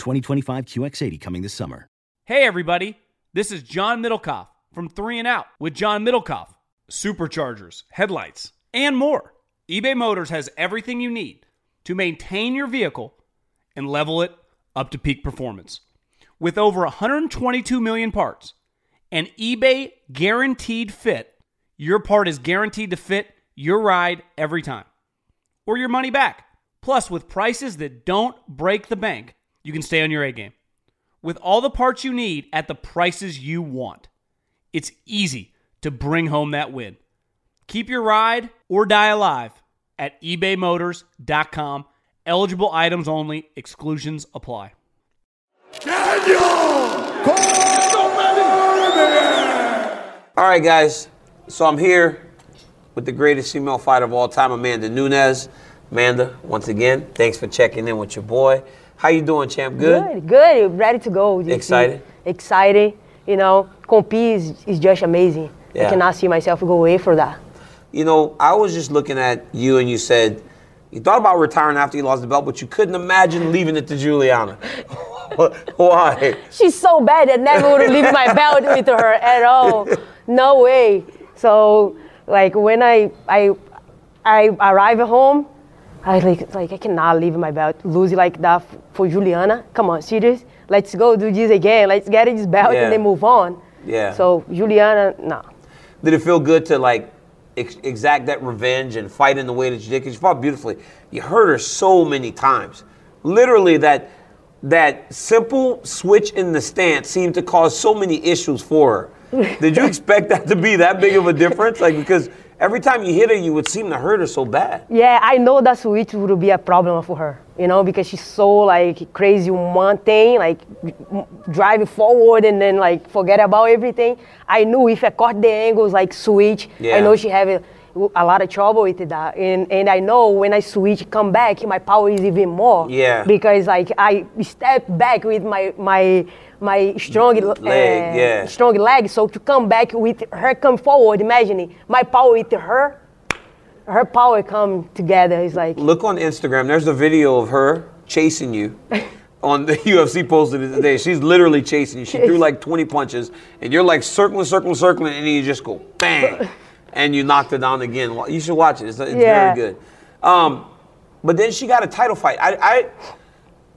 2025 QX80 coming this summer. Hey, everybody. This is John Middlekauff from 3 and Out with John Middlekauff. Superchargers, headlights, and more. eBay Motors has everything you need to maintain your vehicle and level it up to peak performance. With over 122 million parts and eBay guaranteed fit, your part is guaranteed to fit your ride every time or your money back. Plus, with prices that don't break the bank, you can stay on your A game. With all the parts you need at the prices you want, it's easy to bring home that win. Keep your ride or die alive at ebaymotors.com. Eligible items only, exclusions apply. All right, guys. So I'm here with the greatest female fighter of all time, Amanda Nunes. Amanda, once again, thanks for checking in with your boy. How you doing, champ? Good. Good, good. Ready to go. Excited? Excited. You know, compete is, is just amazing. Yeah. I cannot see myself go away for that. You know, I was just looking at you, and you said you thought about retiring after you lost the belt, but you couldn't imagine leaving it to Julianna. Why? She's so bad that never would leave my belt with her at all. No way. So like when I I I arrive at home, I like like I cannot leave my belt, lose like that f- for Julianna. Come on, serious? Let's go do this again. Let's get in this belt Yeah. and then move on. Yeah. So Julianna, no. Did it feel good to like ex- exact that revenge and fight in the way that you did? Because you fought beautifully. You hurt her so many times. Literally, that that simple switch in the stance seemed to cause so many issues for her. Did you expect that to be that big of a difference? Like because every time you hit her, you would seem to hurt her so bad. Yeah, I know that switch would be a problem for her, you know, because she's so like crazy one thing, like driving forward and then like forget about everything. I knew if I caught the angles like switch, Yeah. I know she have a, a lot of trouble with that, uh, and and I know when I switch, come back, my power is even more. Yeah. Because like I step back with my my my strong uh, Leg, yeah. strong leg, so to come back with her come forward, imagine my power with her her power come together. It's like Look on Instagram. There's a video of her chasing you. On the UFC posted it today. She's literally chasing you. She threw like 20 punches, and you're like circling, circling, circling, and then you just go bang, and you knocked her down again. You should watch it. It's, it's Yeah. very good. Um, but then she got a title fight. I, I,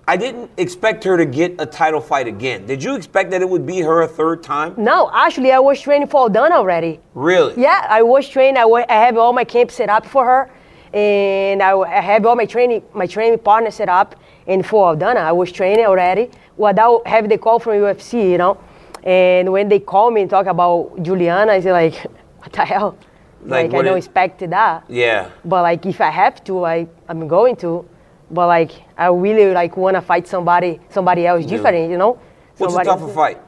I didn't expect her to get a title fight again. Did you expect that it would be her a third time? no, actually I was training for Aldana already. Really? Yeah, I was training. I, I have all my camp set up for her, and I, I have all my training my training partner set up. And for Aldana, I was training already without having the call from UFC, you know. And when they call me and talk about Julianna, I say like, what the hell? Like, Like, I don't it- expect that. Yeah. But like if I have to, I I'm going to. But like I really like want to fight somebody somebody else different, you know. What's Somebody the tougher fight?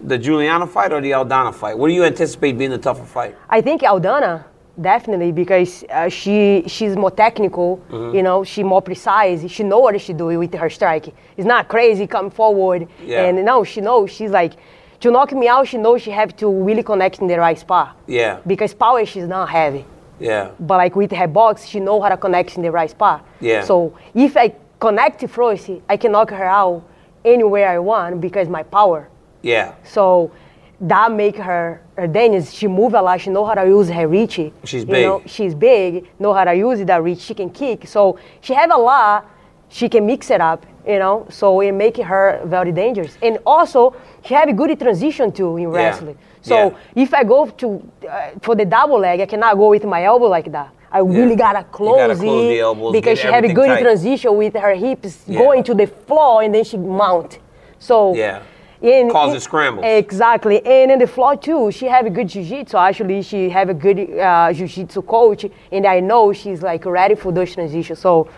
The Julianna fight or the Aldana fight? What do you anticipate being the tougher fight? I think Aldana definitely because uh, she she's more technical. Mm-hmm. You know, she more precise. She know what she doing with her strike. It's not crazy come forward. Yeah. And no, she knows she's like to knock me out. She knows she have to really connect in the right spot. Yeah. Because power she's not heavy. Yeah. But like with her box, she know how to connect in the right spot. Yeah. So if I connect first, I can knock her out anywhere I want because my power. Yeah. So that make her her dangerous. She move a lot. She know how to use her reach. She's You big. know, she's big. Know how to use that reach. She can kick. So she have a lot. She can mix it up you know. So it make her very dangerous. And also, she have a good transition too in wrestling. So Yeah. if I go to uh, for the double leg, I cannot go with my elbow like that. I really gotta close, gotta close it the elbows, because she have a good tight. transition with her hips Yeah. going to the floor and then she mount. So Yeah. in, Causes scramble. Exactly, and in the floor too, she have a good jiu-jitsu. Actually, she have a good uh, jiu-jitsu coach, and I know she's like ready for those transitions. So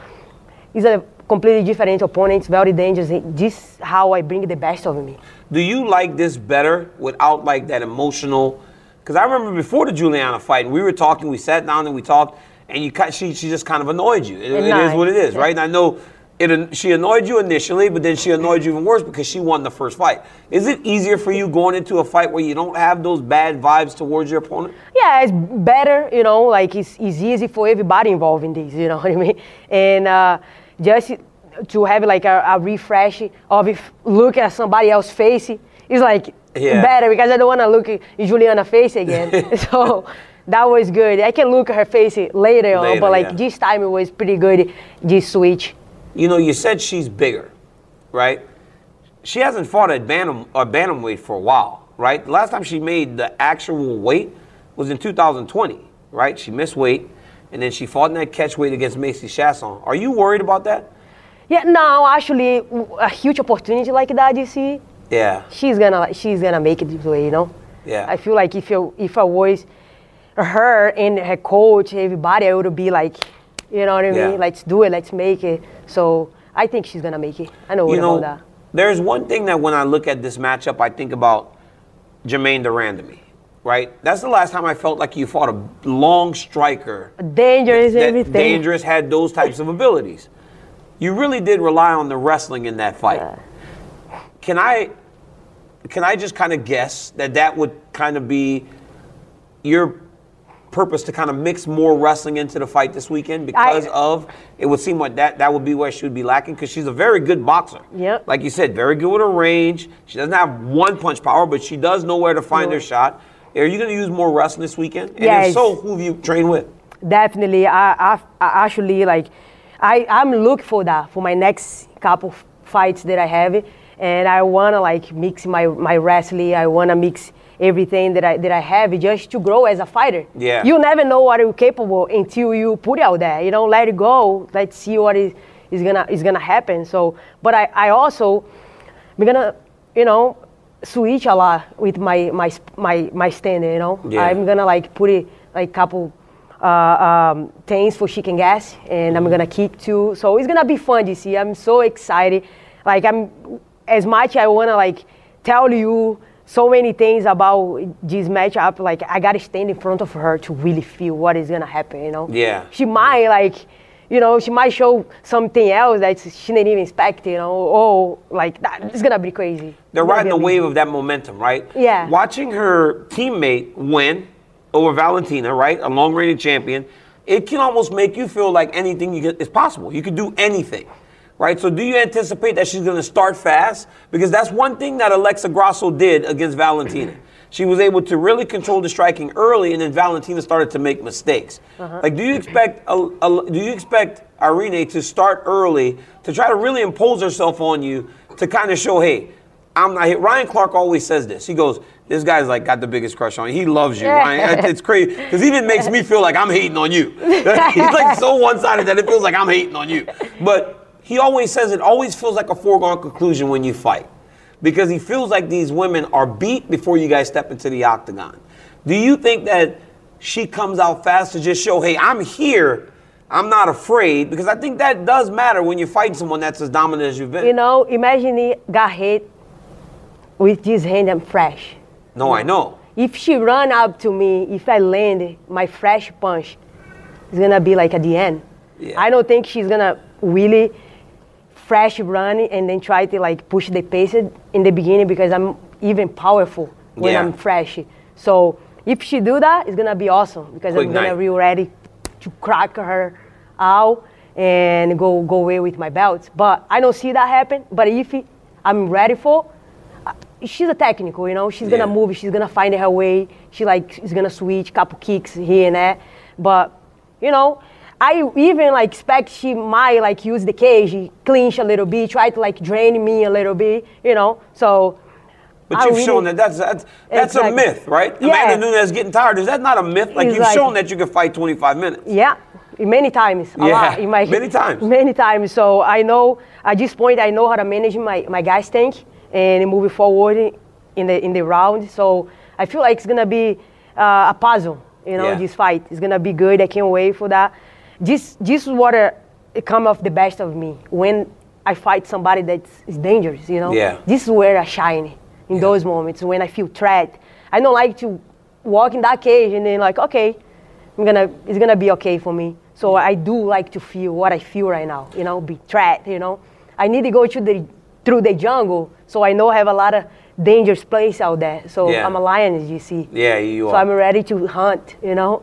it's a completely different opponents, very dangerous. This how I bring the best of me. Do you like this better without like that emotional? Because I remember before the Julianna fight, we were talking, we sat down and we talked, and you cut, she she just kind of annoyed you. It, it is what it is, right? And I know it. She annoyed you initially, but then she annoyed you even worse because she won the first fight. Is it easier for you going into a fight where you don't have those bad vibes towards your opponent? Yeah, it's better, you know, like it's, it's easy for everybody involved in this, you know what I mean? And uh, just to have like a, a refresh of if look at somebody else's face is like Yeah. better because I don't want to look at Julianna's face again. so that was good. I can look at her face later, on, but like yeah. this time it was pretty good, this switch. You know, you said she's bigger, right? She hasn't fought at bantam or bantamweight for a while, right? The last time she made the actual weight was in 2020, right? She missed weight, and then she fought in that catch weight against Macy Chiasson. Are you worried about that? Yeah, no, actually, a huge opportunity like that, you see, Yeah, she's gonna she's gonna make it this way, you know. Yeah. I feel like if you if I was her and her coach, everybody, I would be like, you know what I mean? Yeah. Let's do it, let's make it. So I think she's gonna make it. I know you know, that. there's one thing that when I look at this matchup, I think about Germaine de Randamie, right? That's the last time I felt like you fought a long striker Dangerous, that everything. dangerous had those types of abilities. You really did rely on the wrestling in that fight. Can I can I just kind of guess that that would kind of be your purpose to kind of mix more wrestling into the fight this weekend because of it would seem like that that would be where she would be lacking because she's a very good boxer. Yep. Like you said, very good with her range. She doesn't have one punch power, but she does know where to find her shot. Are you going to use more wrestling this weekend? And if so, who have you trained with? Definitely, I, I, I actually like, I, I'm looking for that for my next couple fights that I have, and I wanna like mix my my wrestling. I wanna mix everything that I that I have just to grow as a fighter. Yeah. You never know what you're capable until you put it out there. You know, let it go. Let's see what is is gonna is gonna happen. So, but I I also I'm gonna you know switch a lot with my my my my standing. You know, Yeah. I'm gonna like put it like couple uh, um, things for chicken gas, and I'm gonna kick too. So it's gonna be fun this year. I'm so excited. Like I'm as much I wanna like tell you so many things about this matchup. Like I gotta stand in front of her to really feel what is gonna happen. You know? Yeah. She might like. You know, she might show something else that she didn't even expect, you know, oh, like that. It's gonna be crazy. They're It's riding the wave of that momentum, right? Yeah. Watching her teammate win over Valentina, right? A long reigning champion, it can almost make you feel like anything you get is possible. You can do anything. Right? So do you anticipate that she's gonna start fast? Because that's one thing that Alexa Grasso did against Valentina. She was able to really control the striking early, and then Valentina started to make mistakes. Uh-huh. Like, do you expect a, a- do you expect Irene to start early to try to really impose herself on you to kind of show, hey, I'm not here. Ryan Clark always says this. He goes, "This guy's like got the biggest crush on you. He loves you, Ryan. It's crazy because he even makes me feel like I'm hating on you. He's like so one-sided that it feels like I'm hating on you. But he always says it always feels like a foregone conclusion when you fight because he feels like these women are beat before you guys step into the octagon. Do you think that she comes out fast to just show, hey, I'm here. I'm not afraid because I think that does matter when you're fighting someone that's as dominant as you've been. You know, imagine he got hit with this hand and fresh. no, I know. If she run up to me, if I land my fresh punch, it's gonna be like at the end. Yeah. I don't think she's gonna really fresh run and then try to like push the pace in the beginning because I'm even powerful when Yeah. I'm fresh. So if she do that, it's gonna be awesome because Quick I'm gonna night. be ready to crack her out and go go away with my belts. But I don't see that happen. But if I'm ready for, uh, she's a technical, you know. She's Yeah. gonna move. She's gonna find her way. She like is gonna switch, couple kicks here and there. But you know, I even like expect she might like use the cage, clinch a little bit, try to like drain me a little bit, you know. So But I you've really- shown that that's that's, that's a myth, right? Yeah. Amanda Nunes getting tired. Is that not a myth? Like It's you've like- shown that you can fight 25 minutes. Yeah, many times. A Yeah, lot. In my, many times. Many times. So I know at this point I know how to manage my, my gas tank and moving forward in the in the round. So I feel like it's gonna be uh, a puzzle. You know, Yeah. this fight. It's gonna be good. I can't wait for that. This this is what it come off the best of me when I fight somebody that's dangerous. You know. Yeah. This is where I shine in those moments when I feel threat. I don't like to walk in that cage and then like okay. I'm gonna it's gonna be okay for me. So I do like to feel what I feel right now, you know, be trapped, you know. I need to go to the through the jungle, so I know I have a lot of dangerous place out there. So Yeah. I'm a lion, as you see. Yeah, you are. So. I'm ready to hunt, you know.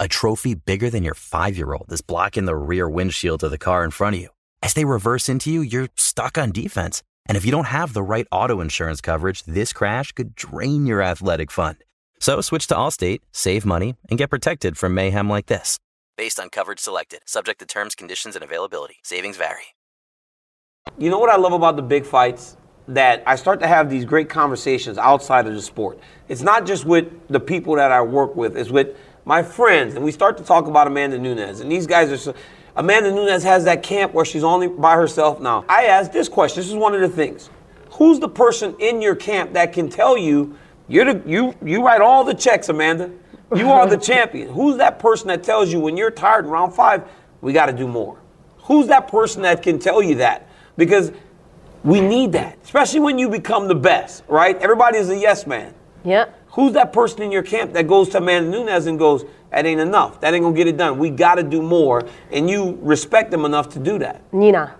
A trophy bigger than your five year old is blocking the rear windshield of the car in front of you. As they reverse into you, you're stuck on defense. And if you don't have the right auto insurance coverage, this crash could drain your athletic fund. So switch to Allstate, save money, and get protected from mayhem like this. Based on coverage selected, subject to terms, conditions, and availability. Savings vary. You know what I love about the big fights? That I start to have these great conversations outside of the sport. It's not just with the people that I work with, it's with my friends. And we start to talk about Amanda Nunes. And these guys are so. Amanda Nunes has that camp where she's only by herself now. I asked this question. This is one of the things. Who's the person in your camp that can tell you you're the you you write all the checks, Amanda? You are the champion. Who's that person that tells you when you're tired in round five, we got to do more? Who's that person that can tell you that? Because we need that, especially when you become the best, right? Everybody is a yes man. Yeah. Who's that person in your camp that goes to Amanda Nunes and goes, that ain't enough. That ain't gonna get it done. We gotta do more. And you respect them enough to do that. Nina.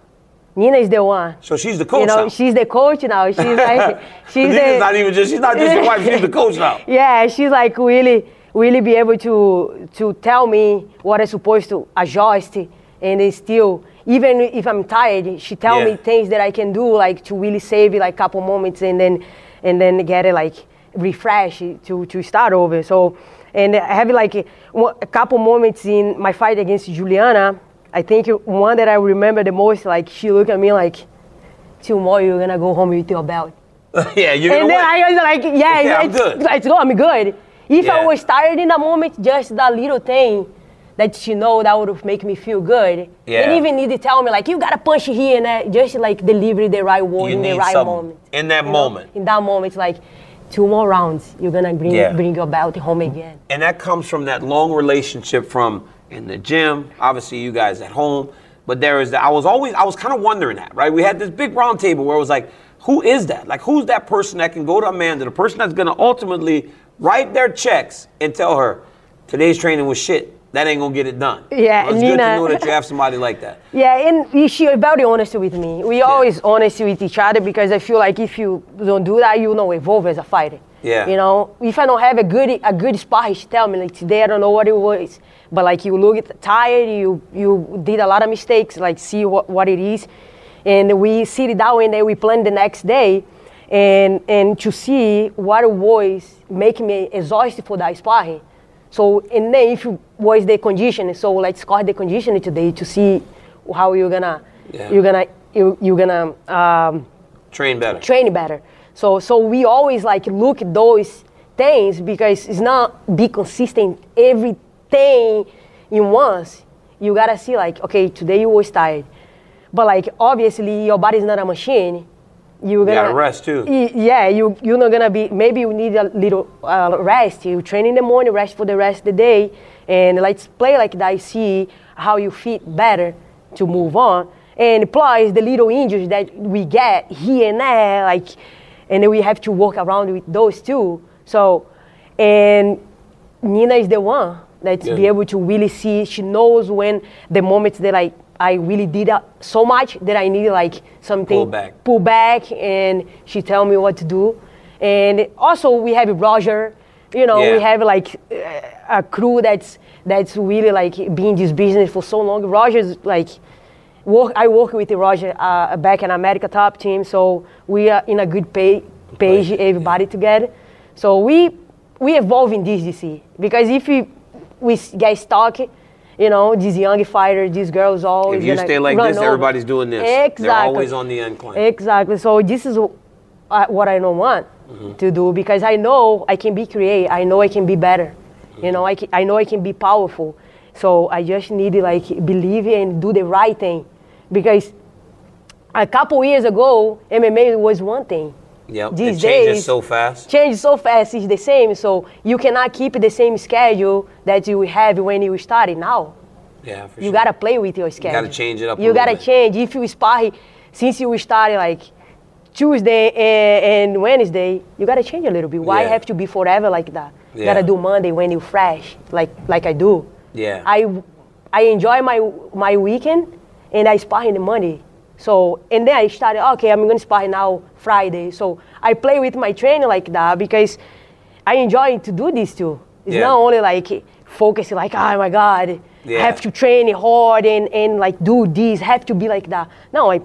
Nina is the one. So she's the coach you know, now. she's the coach now. She's like, she's the, not even just she's not just your wife, she's the coach now. Yeah, she's like really, really be able to to tell me what I'm supposed to adjust, and still even if I'm tired, she tell Yeah. me things that I can do like to really save like a couple moments and then and then get it like refresh to to start over. So and I have like a, a couple moments in my fight against Julianna. I think one that I remember the most, like she looked at me like, tomorrow you're gonna go home with your belt. yeah, you're gonna And then win. I was like, yeah, Yeah, I'm it's, good. let's go, I'm good. If Yeah. I was tired in that moment, just that little thing that she know that would make me feel good. Yeah. They even need to tell me like, you gotta punch here and that, just like deliver the right word You in the right something moment. in that You know? moment. In that moment, like, two more rounds, you're gonna bring Yeah. bring your belt home again. And that comes from that long relationship from in the gym, obviously you guys at home. But there is that I was always I was kind of wondering that, right? We had this big round table where it was like, who is that? Like who's that person that can go to Amanda, the person that's gonna ultimately write their checks and tell her, today's training was shit. That ain't gonna get it done. Yeah, it's good to know that you have somebody like that. Yeah, and she very honest with me. We always honest with each other because I feel like if you don't do that, you don't evolve as a fighter. Yeah. You know, if I don't have a good a good spar, she tell me like today I don't know what it was, but like you look tired, you you did a lot of mistakes, like see what, what it is, and we sit it down and then we plan the next day, and and to see what it was making me exhausted for that sparring. So and then if you was the condition, so let's call the condition today to see how you're gonna Yeah. you're gonna you, you're gonna um, Train better. train better. So so we always like look at those things because it's not be consistent everything in once. You gotta see like okay today you was tired, but like obviously your body's not a machine. You're gonna gotta rest, too. Yeah, you you're not gonna be. Maybe you need a little uh, rest. You train in the morning, rest for the rest of the day, and let's play like that. See how you fit better to move on. And plus the little injuries that we get here and there, like, and then we have to work around with those too. So, and Nina is the one that's Yeah. be able to really see. She knows when the moments that I I really did uh, so much that I need like something Pull back. pull back, and she tell me what to do. And also we have Roger. You know, Yeah. we have like uh, a crew that's that's really like been in this business for so long. Roger's like work. I work with Roger uh, back in America Top Team, so we are in a good pay, page, everybody together. So we we evolve in this DC because if we we s- get stuck, you know, these young fighters, these girls always If you stay like this, over. everybody's doing this. Exactly. They're always on the incline. Exactly. So this is uh, what I don't want Mm-hmm. to do because I know I can be creative. I know I can be better. You know, I, can, I know I can be powerful. So I just need to like believe and do the right thing because a couple years ago, MMA was one thing. Yep. These it changes days- so fast. Change so fast is the same, so you cannot keep the same schedule that you have when you started now. Yeah, for You sure. gotta play with your schedule. You gotta change it up You gotta bit. change. If you spar, since you started like Tuesday and, and Wednesday, you gotta change a little bit. Why Yeah. have to be forever like that? You gotta do Monday when you fresh, like like I do. Yeah. I I enjoy my my weekend and I spar in the Monday. So and then I started okay, I'm gonna spar now Friday. So I play with my trainer like that because I enjoy to do this too. It's Yeah. not only like focus like oh my god, Yeah. I have to train hard and, and like do this, have to be like that. No, I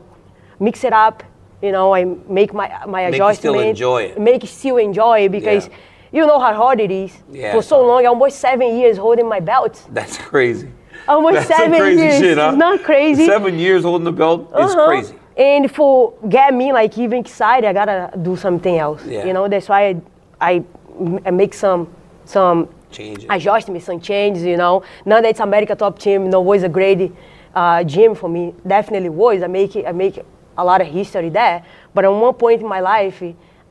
mix it up. You know, I make my my Make adjustment. still enjoy it. Make still enjoy it because Yeah. you know how hard it is. Yeah, For so long, almost seven years holding my belt. That's crazy. Almost That's seven crazy years. shit, huh? It's not crazy. Seven years holding the belt is Uh-huh. crazy. And for get me like even excited, I gotta do something else. Yeah. You know, that's why I, I make some some Change it. me some changes. You know, now that it's America Top Team, you know, was a great uh, gym for me. Definitely was. I make I make a lot of history there. But at one point in my life,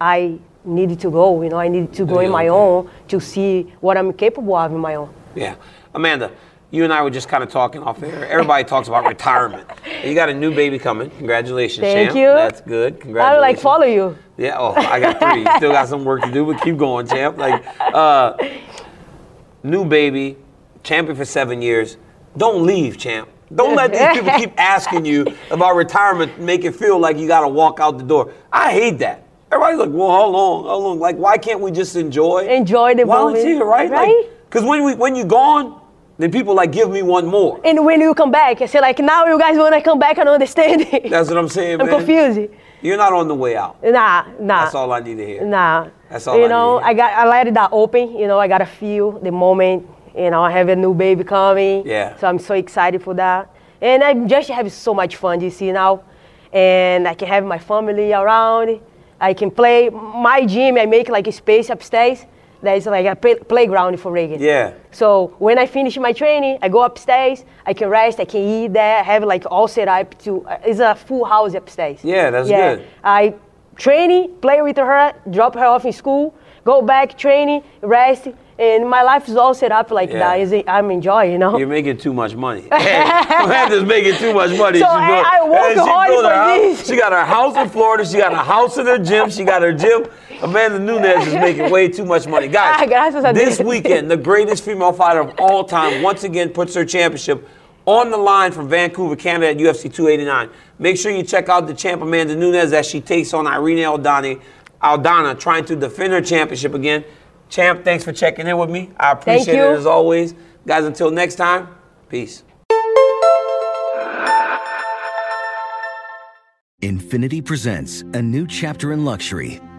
I needed to go. You know, I needed to go in my own own to see what I'm capable of in my own. Yeah. Amanda, you and I were just kind of talking off air. Everybody talks about retirement. You got a new baby coming. Congratulations, Thank champ. you. That's good. I Congratulations. would like follow you. Yeah, oh, I got three. Still got some work to do, but keep going, champ. Like, uh, new baby, champion for seven years. Don't leave, champ. Don't let these people keep asking you about retirement, make it feel like you got to walk out the door. I hate that. Everybody's like, well, how long? How long? Like, why can't we just enjoy? Enjoy the volunteer, moment, right? right? Because when we when you're gone, then people like give me one more. And when you come back, I say like, now you guys wanna come back and understand it. That's what I'm saying, I'm man. confused. You're not on the way out. Nah, nah. That's all I need to hear. Nah. That's all You I know, need to hear. I got I let it that open. You know, I gotta feel the moment. You know, I have a new baby coming. Yeah. So I'm so excited for that. And I'm just having so much fun, you see now. And I can have my family around. I can play my gym. I make like a space upstairs. That's like a play- playground for Raegan. Yeah. So when I finish my training, I go upstairs. I can rest. I can eat there. I have like all set up to. Uh, it's a full house upstairs. Yeah, that's good. I training, play with her, drop her off in school, go back training, rest, and my life is all set up like Yeah. that. Is I'm enjoying, you know. You're making too much money. Hey, Amanda's making too much money. So She I- I work hard for house- this. She got her house in Florida. She got a house in her gym. She got her gym. Amanda Nunes is making way too much money. Guys, gracias this weekend, the greatest female fighter of all time once again puts her championship on the line from Vancouver, Canada at UFC 289. Make sure you check out the champ Amanda Nunes as she takes on Irene Aldana, Aldana trying to defend her championship again. Champ, thanks for checking in with me. I appreciate it as always. Guys, until next time, peace. Infiniti presents a new chapter in luxury,